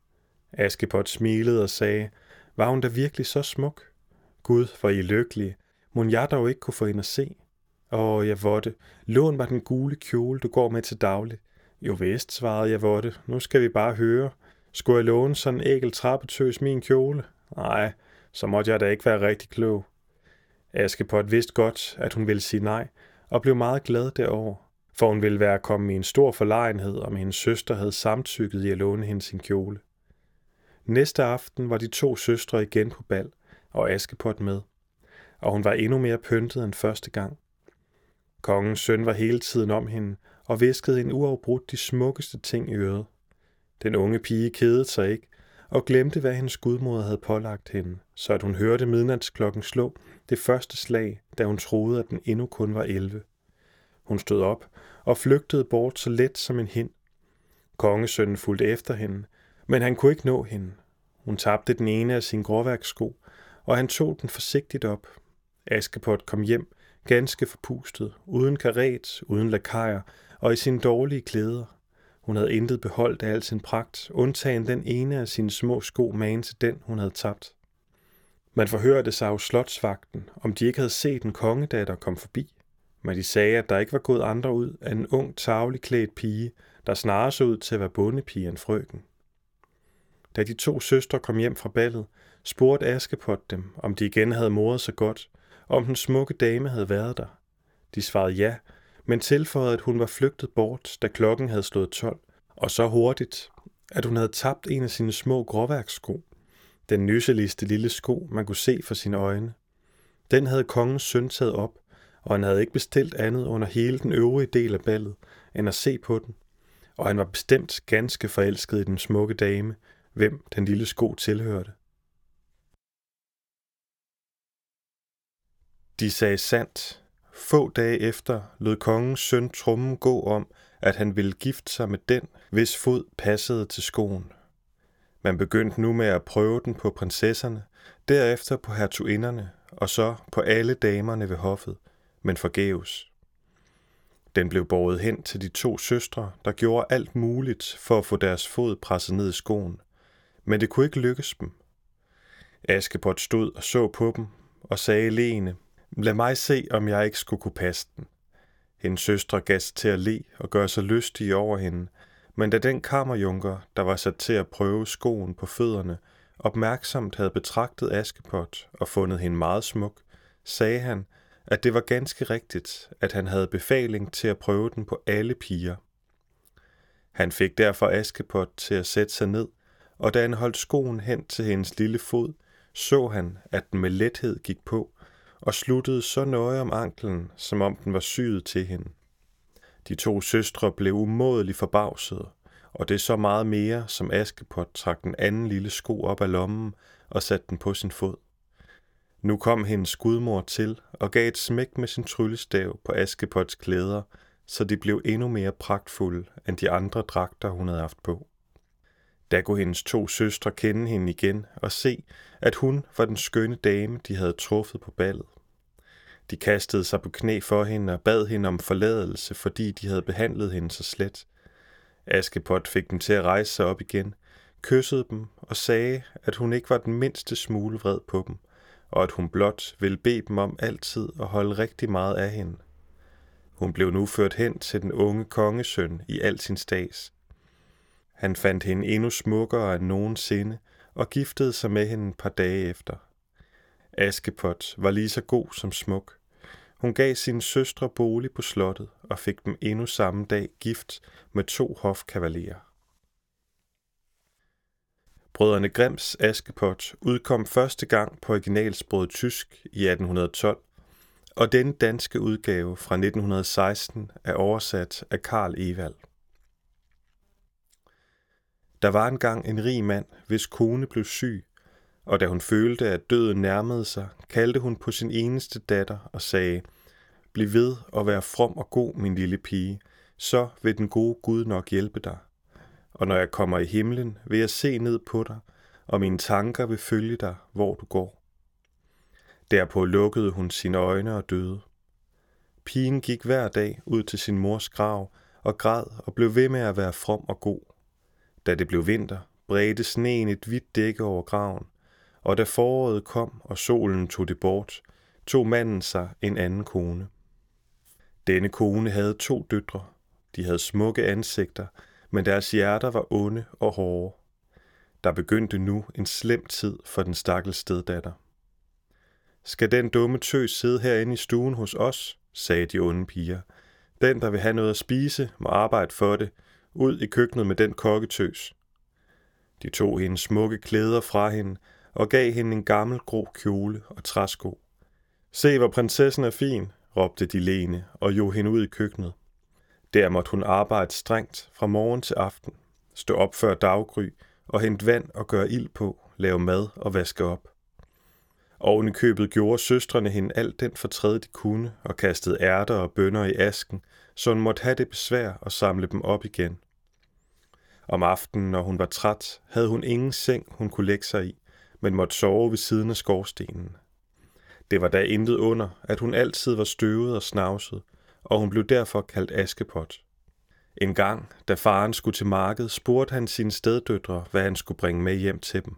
Askepot smilede og sagde, var hun da virkelig så smuk? Gud, hvor I lykkelige. Må jeg dog ikke kunne få hende at se? Åh, jeg votte, Lån mig den gule kjole, du går med til daglig. Jo vist, svarede jeg votte, Nu skal vi bare høre. Skulle jeg låne sådan en ægel trappetøs min kjole? Nej, så måtte jeg da ikke være rigtig klog. Askepot vidste godt, at hun ville sige nej, og blev meget glad derover, for hun ville være kommet i en stor forlegenhed, om hendes søster havde samtykket i at låne hende sin kjole. Næste aften var de to søstre igen på bal, og Askepot med, og hun var endnu mere pyntet end første gang. Kongens søn var hele tiden om hende og viskede en uafbrudt de smukkeste ting i øret. Den unge pige kedede sig ikke, og glemte, hvad hendes gudmoder havde pålagt hende, så at hun hørte midnatsklokken slå det første slag, da hun troede, at den endnu kun var 11. Hun stod op og flygtede bort så let som en hind. Kongesønnen fulgte efter hende, men han kunne ikke nå hende. Hun tabte den ene af sine gråværkssko, og han tog den forsigtigt op. Askepot kom hjem, ganske forpustet, uden karet, uden lakajer og i sine dårlige klæder. Hun havde intet beholdt af al sin pragt, undtagen den ene af sine små sko magen til den, hun havde tabt. Man forhørte sig af slotsvagten, om de ikke havde set en kongedatter komme forbi, men de sagde, at der ikke var gået andre ud end en ung, tavlig klædt pige, der snarere så ud til at være bondepige end frøken. Da de to søstre kom hjem fra ballet, spurgte Askepot dem, om de igen havde moret sig godt, om den smukke dame havde været der. De svarede ja, men tilføjede, at hun var flygtet bort, da klokken havde slået 12, og så hurtigt, at hun havde tabt en af sine små gråværkssko. Den nysseligste lille sko, man kunne se for sine øjne. Den havde kongens søn taget op, og han havde ikke bestilt andet under hele den øvrige del af ballet, end at se på den. Og han var bestemt ganske forelsket i den smukke dame, hvem den lille sko tilhørte. De sagde sandt. Få dage efter lod kongens søn trummen gå om, at han ville gifte sig med den, hvis fod passede til skoen. Man begyndte nu med at prøve den på prinsesserne, derefter på hertuginderne, og så på alle damerne ved hoffet, men forgæves. Den blev båret hen til de to søstre, der gjorde alt muligt for at få deres fod presset ned i skoen, men det kunne ikke lykkes dem. Askepot stod og så på dem og sagde Lene, lad mig se, om jeg ikke skulle kunne passe den. Hendes søstre gav til at le og gøre sig lystige over hende, men da den kammerjunker, der var sat til at prøve skoen på fødderne, opmærksomt havde betragtet Askepot og fundet hende meget smuk, sagde han, at det var ganske rigtigt, at han havde befaling til at prøve den på alle piger. Han fik derfor Askepot til at sætte sig ned, og da han holdt skoen hen til hendes lille fod, så han, at den med lethed gik på, og sluttede så nøje om anklen, som om den var syet til hende. De to søstre blev umådeligt forbavsede, og det så meget mere, som Askepot trak den anden lille sko op af lommen og satte den på sin fod. Nu kom hendes gudmor til og gav et smæk med sin tryllestav på Askepots klæder, så de blev endnu mere pragtfulde end de andre dragter, hun havde haft på. Da kunne hendes to søstre kende hende igen og se, at hun var den skønne dame, de havde truffet på ballet. De kastede sig på knæ for hende og bad hende om forladelse, fordi de havde behandlet hende så slet. Askepot fik dem til at rejse sig op igen, kyssede dem og sagde, at hun ikke var den mindste smule vred på dem, og at hun blot ville bede dem om altid at holde rigtig meget af hende. Hun blev nu ført hen til den unge kongesøn i al sin stads. Han fandt hende endnu smukkere end nogensinde og giftede sig med hende et par dage efter. Askepot var lige så god som smuk. Hun gav sine søstre bolig på slottet og fik dem endnu samme dag gift med to hofkavalerer. Brødrene Grims Askepot udkom første gang på originalsproget tysk i 1812, og den danske udgave fra 1916 er oversat af Karl Evald. Der var engang en rig mand, hvis kone blev syg, og da hun følte, at døden nærmede sig, kaldte hun på sin eneste datter og sagde, Bliv ved og vær from og god, min lille pige, så vil den gode Gud nok hjælpe dig. Og når jeg kommer i himlen, vil jeg se ned på dig, og mine tanker vil følge dig, hvor du går. Derpå lukkede hun sine øjne og døde. Pigen gik hver dag ud til sin mors grav og græd og blev ved med at være from og god. Da det blev vinter, bredte sneen et hvidt dække over graven, og da foråret kom og solen tog det bort, tog manden sig en anden kone. Denne kone havde to døtre. De havde smukke ansigter, men deres hjerter var onde og hårde. Der begyndte nu en slem tid for den stakkels steddatter. Skal den dumme tøs sidde herinde i stuen hos os, sagde de onde piger. Den, der vil have noget at spise, må arbejde for det. Ud i køkkenet med den kokketøs. De tog hendes smukke klæder fra hende og gav hende en gammel grå kjole og træsko. Se, hvor prinsessen er fin, råbte de lene og jo hende ud i køkkenet. Der måtte hun arbejde strengt fra morgen til aften, stå op før daggry og hente vand og gøre ild på, lave mad og vaske op. Oven i købet gjorde søstrene hende alt den fortræd, de kunne, og kastede ærter og bønner i asken, så hun måtte have det besvær og samle dem op igen. Om aftenen, når hun var træt, havde hun ingen seng, hun kunne lægge sig i, men måtte sove ved siden af skorstenen. Det var da intet under, at hun altid var støvet og snavset, og hun blev derfor kaldt Askepot. En gang, da faren skulle til marked, spurgte han sine steddøtre, hvad han skulle bringe med hjem til dem.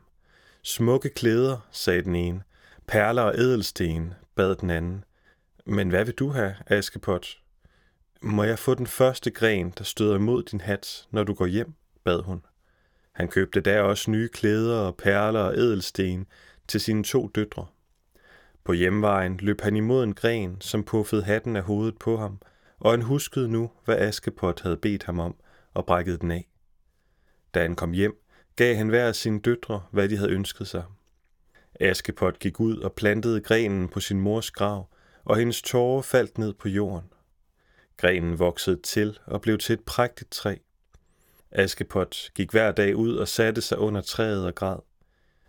Smukke klæder, sagde den ene. Perler og edelsten, bad den anden. Men hvad vil du have, Askepot? Må jeg få den første gren, der støder imod din hat, når du går hjem, bad hun. Han købte da også nye klæder og perler og edelsten til sine to døtre. På hjemvejen løb han imod en gren, som puffede hatten af hovedet på ham, og han huskede nu, hvad Askepot havde bedt ham om, og brækkede den af. Da han kom hjem, gav han hver af sine døtre, hvad de havde ønsket sig. Askepot gik ud og plantede grenen på sin mors grav, og hendes tårer faldt ned på jorden. Grenen voksede til og blev til et prægtigt træ. Askepot gik hver dag ud og satte sig under træet og græd.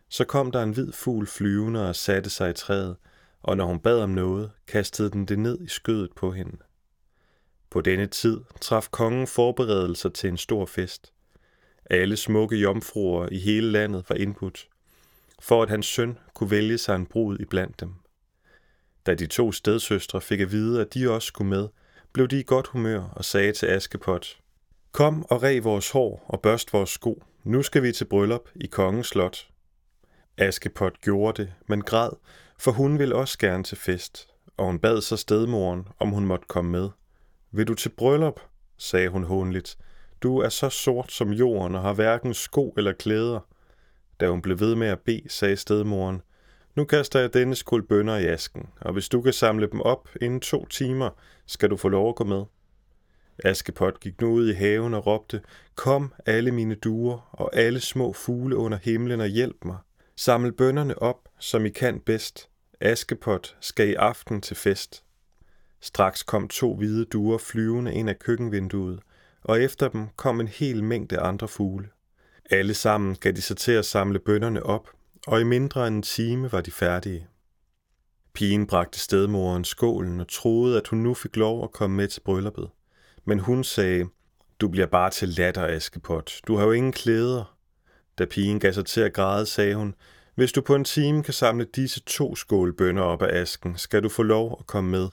Så kom der en hvid fugl flyvende og satte sig i træet, og når hun bad om noget, kastede den det ned i skødet på hende. På denne tid traf kongen forberedelser til en stor fest. Alle smukke jomfruer i hele landet var indbudt, for at hans søn kunne vælge sig en brud iblandt dem. Da de to stedsøstre fik at vide, at de også skulle med, blev de i godt humør og sagde til Askepot, Kom og reg vores hår og børst vores sko. Nu skal vi til bryllup i kongens slot. Askepot gjorde det, men græd, for hun ville også gerne til fest, og hun bad så stedmoren, om hun måtte komme med. Vil du til bryllup? sagde hun hånligt. Du er så sort som jorden og har hverken sko eller klæder. Da hun blev ved med at bede, sagde stedmoren, nu kaster jeg denne skuld bønder i asken, og hvis du kan samle dem op inden to timer, skal du få lov at gå med. Askepot gik nu ud i haven og råbte, Kom alle mine duer og alle små fugle under himlen og hjælp mig. Saml bønderne op, som I kan bedst. Askepot skal i aften til fest. Straks kom to hvide duer flyvende ind af køkkenvinduet, og efter dem kom en hel mængde andre fugle. Alle sammen gav de sig til at samle bønderne op, og i mindre end en time var de færdige. Pigen bragte stedmoren skålen og troede, at hun nu fik lov at komme med til brylluppet. Men hun sagde, du bliver bare til latter, Askepot. Du har jo ingen klæder. Da pigen gav sig til at græde, sagde hun, hvis du på en time kan samle disse to skålbønder op af asken, skal du få lov at komme med.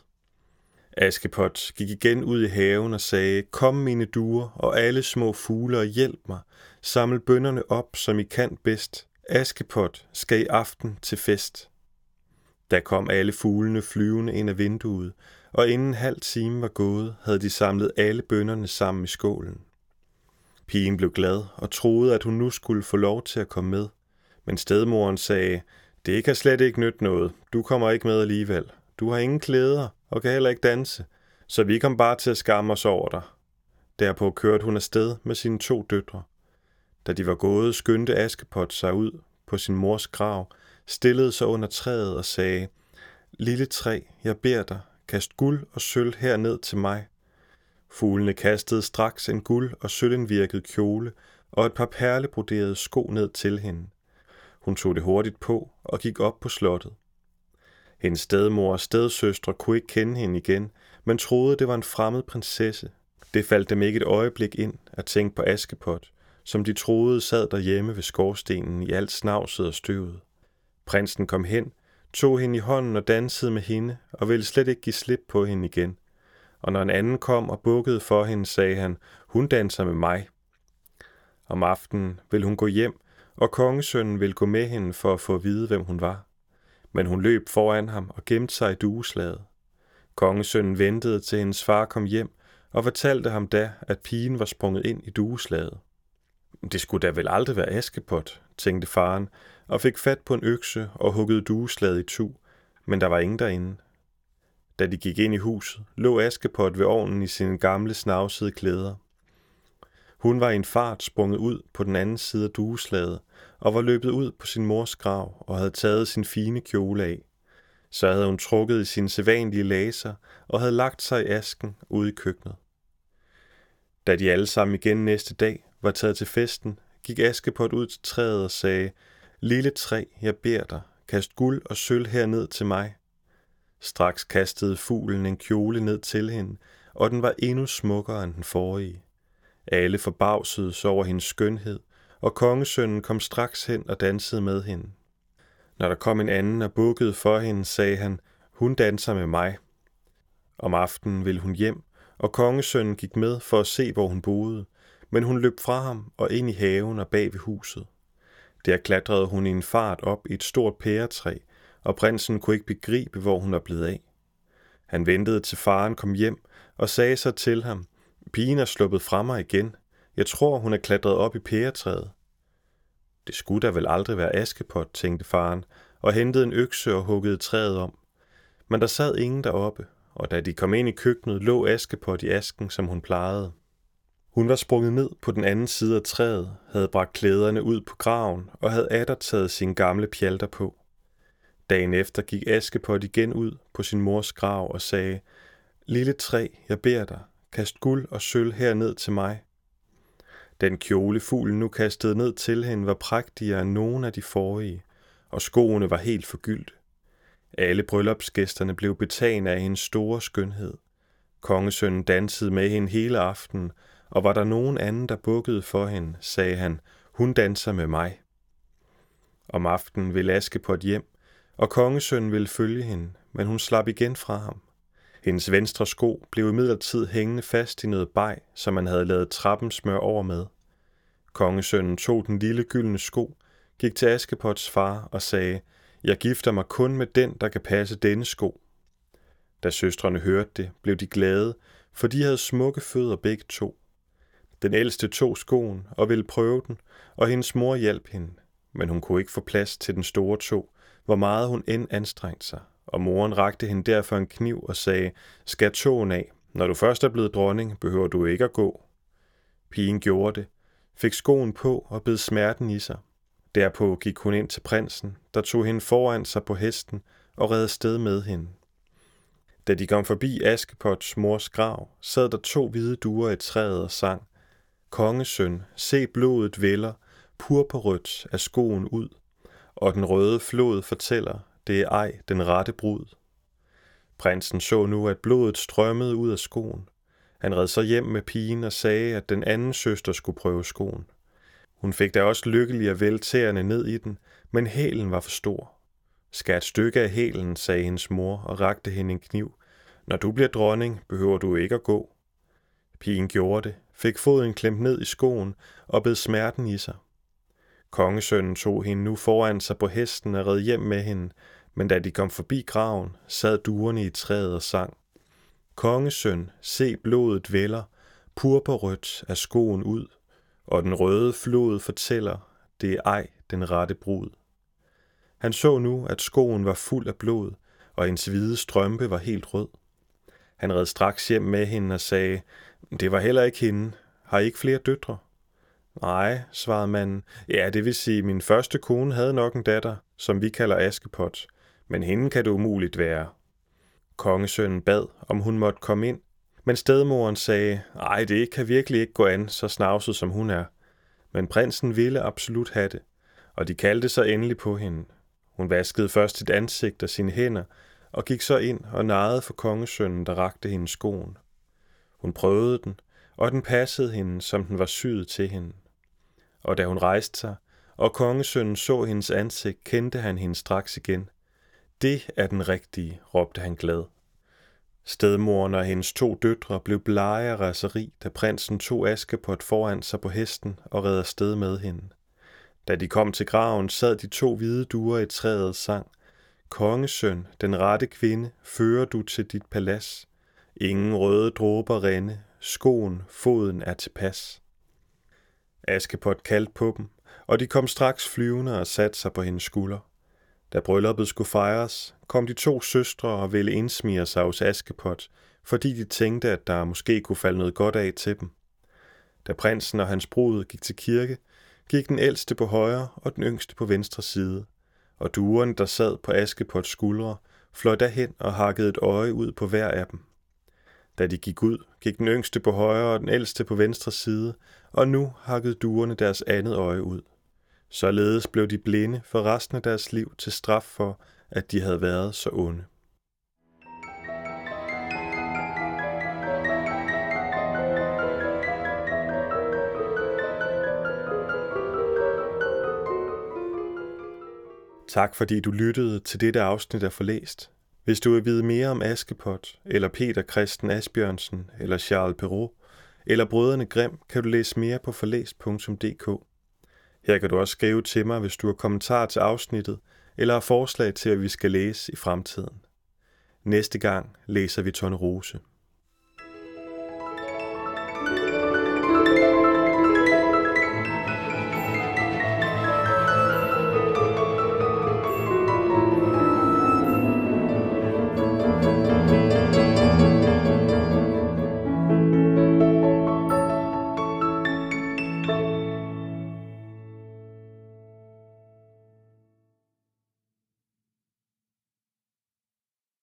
Askepot gik igen ud i haven og sagde, Kom mine duer og alle små fugle og hjælp mig. Saml bønderne op, som I kan bedst. Askepot skal i aften til fest. Da kom alle fuglene flyvende ind af vinduet, og inden en halv time var gået, havde de samlet alle bønderne sammen i skålen. Pigen blev glad og troede, at hun nu skulle få lov til at komme med. Men stedmoren sagde, det kan slet ikke nytte noget. Du kommer ikke med alligevel. Du har ingen klæder og kan heller ikke danse, så vi kom bare til at skamme os over dig. Derpå kørte hun afsted med sine to døtre. Da de var gået, skyndte Askepot sig ud på sin mors grav, stillede sig under træet og sagde, Lille træ, jeg beder dig, kast guld og sølv herned til mig. Fuglene kastede straks en guld og sølvindvirket kjole og et par perlebroderede sko ned til hende. Hun tog det hurtigt på og gik op på slottet. Hendes stedmor og stedsøstre kunne ikke kende hende igen, men troede, det var en fremmed prinsesse. Det faldt dem ikke et øjeblik ind at tænke på Askepot, som de troede sad derhjemme ved skorstenen i alt snavset og støvet. Prinsen kom hen, tog hende i hånden og dansede med hende, og ville slet ikke give slip på hende igen. Og når en anden kom og bukkede for hende, sagde han, hun danser med mig. Om aftenen ville hun gå hjem, og kongesønnen ville gå med hende for at få at vide, hvem hun var. Men hun løb foran ham og gemte sig i dueslaget. Kongesønnen ventede til hendes far kom hjem, og fortalte ham da, at pigen var sprunget ind i dueslaget. Det skulle da vel aldrig være Askepot, tænkte faren, og fik fat på en økse og huggede dueslaget i tu, men der var ingen derinde. Da de gik ind i huset, lå Askepot ved ovnen i sine gamle snavsede klæder. Hun var i en fart sprunget ud på den anden side af dueslaget og var løbet ud på sin mors grav og havde taget sin fine kjole af. Så havde hun trukket i sine sædvanlige laser og havde lagt sig i asken ude i køkkenet. Da de alle sammen igen næste dag var taget til festen, gik Askepot ud til træet og sagde, Lille træ, jeg beder dig, kast guld og sølv herned til mig. Straks kastede fuglen en kjole ned til hende, og den var endnu smukkere end den forrige. Alle forbavsedes over hendes skønhed, og kongesønnen kom straks hen og dansede med hende. Når der kom en anden og bukkede for hende, sagde han, hun danser med mig. Om aftenen ville hun hjem, og kongesønnen gik med for at se, hvor hun boede, men hun løb fra ham og ind i haven og bag ved huset. Der klatrede hun i en fart op i et stort pæretræ, og prinsen kunne ikke begribe, hvor hun var blevet af. Han ventede til faren kom hjem og sagde så til ham, pigen er sluppet fra mig igen. Jeg tror, hun er klatret op i pæretræet. Det skulle da vel aldrig være Askepot, tænkte faren, og hentede en økse og huggede træet om. Men der sad ingen deroppe, og da de kom ind i køkkenet, lå Askepot i asken, som hun plejede. Hun var sprunget ned på den anden side af træet, havde bragt klæderne ud på graven og havde atter taget sine gamle pjalter på. Dagen efter gik Askepot igen ud på sin mors grav og sagde, Lille træ, jeg beder dig, kast guld og sølv herned til mig. Den kjole fuglen nu kastede ned til hende var prægtigere end nogen af de forrige, og skoene var helt forgyldt. Alle bryllupsgæsterne blev betaget af hendes store skønhed. Kongesønnen dansede med hende hele aftenen, og var der nogen anden, der bukkede for hende, sagde han, hun danser med mig. Om aftenen ville Askepot hjem, og kongesønnen ville følge hende, men hun slap igen fra ham. Hendes venstre sko blev imidlertid hængende fast i noget bag, som man havde lavet trappen smør over med. Kongesønnen tog den lille gyldne sko, gik til Askepots far og sagde, jeg gifter mig kun med den, der kan passe denne sko. Da søstrene hørte det, blev de glade, for de havde smukke fødder begge to. Den ældste tog skoen og ville prøve den, og hendes mor hjalp hende, men hun kunne ikke få plads til den store tog, hvor meget hun end anstrengte sig, og moren rakte hende derfor en kniv og sagde, skal tåen af, når du først er blevet dronning, behøver du ikke at gå. Pigen gjorde det, fik skoen på og bed smerten i sig. Derpå gik hun ind til prinsen, der tog hende foran sig på hesten og redde sted med hende. Da de kom forbi Askepots mors grav, sad der to hvide duer i træet og sang. Kongesøn, se blodet vælder, purpurrødt er skoen ud, og den røde flod fortæller, det er ej den rette brud. Prinsen så nu, at blodet strømmede ud af skoen. Han red så hjem med pigen og sagde, at den anden søster skulle prøve skoen. Hun fik da også lykkelig at vælge tæerne ned i den, men hælen var for stor. Skær et stykke af hælen, sagde hendes mor og rakte hende en kniv. Når du bliver dronning, behøver du ikke at gå. Pigen gjorde det, fik foden klemt ned i skoen og bed smerten i sig. Kongesønnen tog hende nu foran sig på hesten og red hjem med hende, men da de kom forbi graven, sad duerne i træet og sang. Kongesøn, se blodet vælger, purpurrødt er skoen ud, og den røde flod fortæller, det er ej den rette brud. Han så nu, at skoen var fuld af blod, og hendes hvide strømpe var helt rød. Han red straks hjem med hende og sagde, det var heller ikke hende. Har I ikke flere døtre? Nej, svarede manden. Ja, det vil sige, min første kone havde nok en datter, som vi kalder Askepot, men hende kan det umuligt være. Kongesønnen bad, om hun måtte komme ind, men stedmoren sagde, ej, det kan virkelig ikke gå an, så snavset som hun er. Men prinsen ville absolut have det, og de kaldte så endelig på hende. Hun vaskede først sit ansigt og sine hænder, og gik så ind og narrede for kongesønnen, der rakte hende skoen. Hun prøvede den, og den passede hende, som den var syet til hende. Og da hun rejste sig, og kongesønnen så hendes ansigt, kendte han hende straks igen. Det er den rigtige, råbte han glad. Stedmoren og hendes to døtre blev blege af raseri, da prinsen tog Askepot foran sig på hesten og red sted med hende. Da de kom til graven, sad de to hvide duer i træet og sang. Kongesøn, den rette kvinde, fører du til dit palads. Ingen røde dråber rinde, skoen, foden er tilpas. Askepot kaldte på dem, og de kom straks flyvende og satte sig på hendes skulder. Da brylluppet skulle fejres, kom de to søstre og ville indsmire sig hos Askepot, fordi de tænkte, at der måske kunne falde noget godt af til dem. Da prinsen og hans brud gik til kirke, gik den ældste på højre og den yngste på venstre side, og duerne, der sad på Askepots skuldre, fløj derhen og hakkede et øje ud på hver af dem. Da de gik ud, gik den yngste på højre og den ældste på venstre side, og nu hakkede duerne deres andet øje ud. Således blev de blinde for resten af deres liv til straf for, at de havde været så onde. Tak fordi du lyttede til dette afsnit af Forlæst. Hvis du vil vide mere om Askepot, eller Peter Christen Asbjørnsen, eller Charles Perrault, eller Brødrene Grim, kan du læse mere på forlæst.dk. Her kan du også skrive til mig, hvis du har kommentar til afsnittet, eller har forslag til, at vi skal læse i fremtiden. Næste gang læser vi Tone Rose.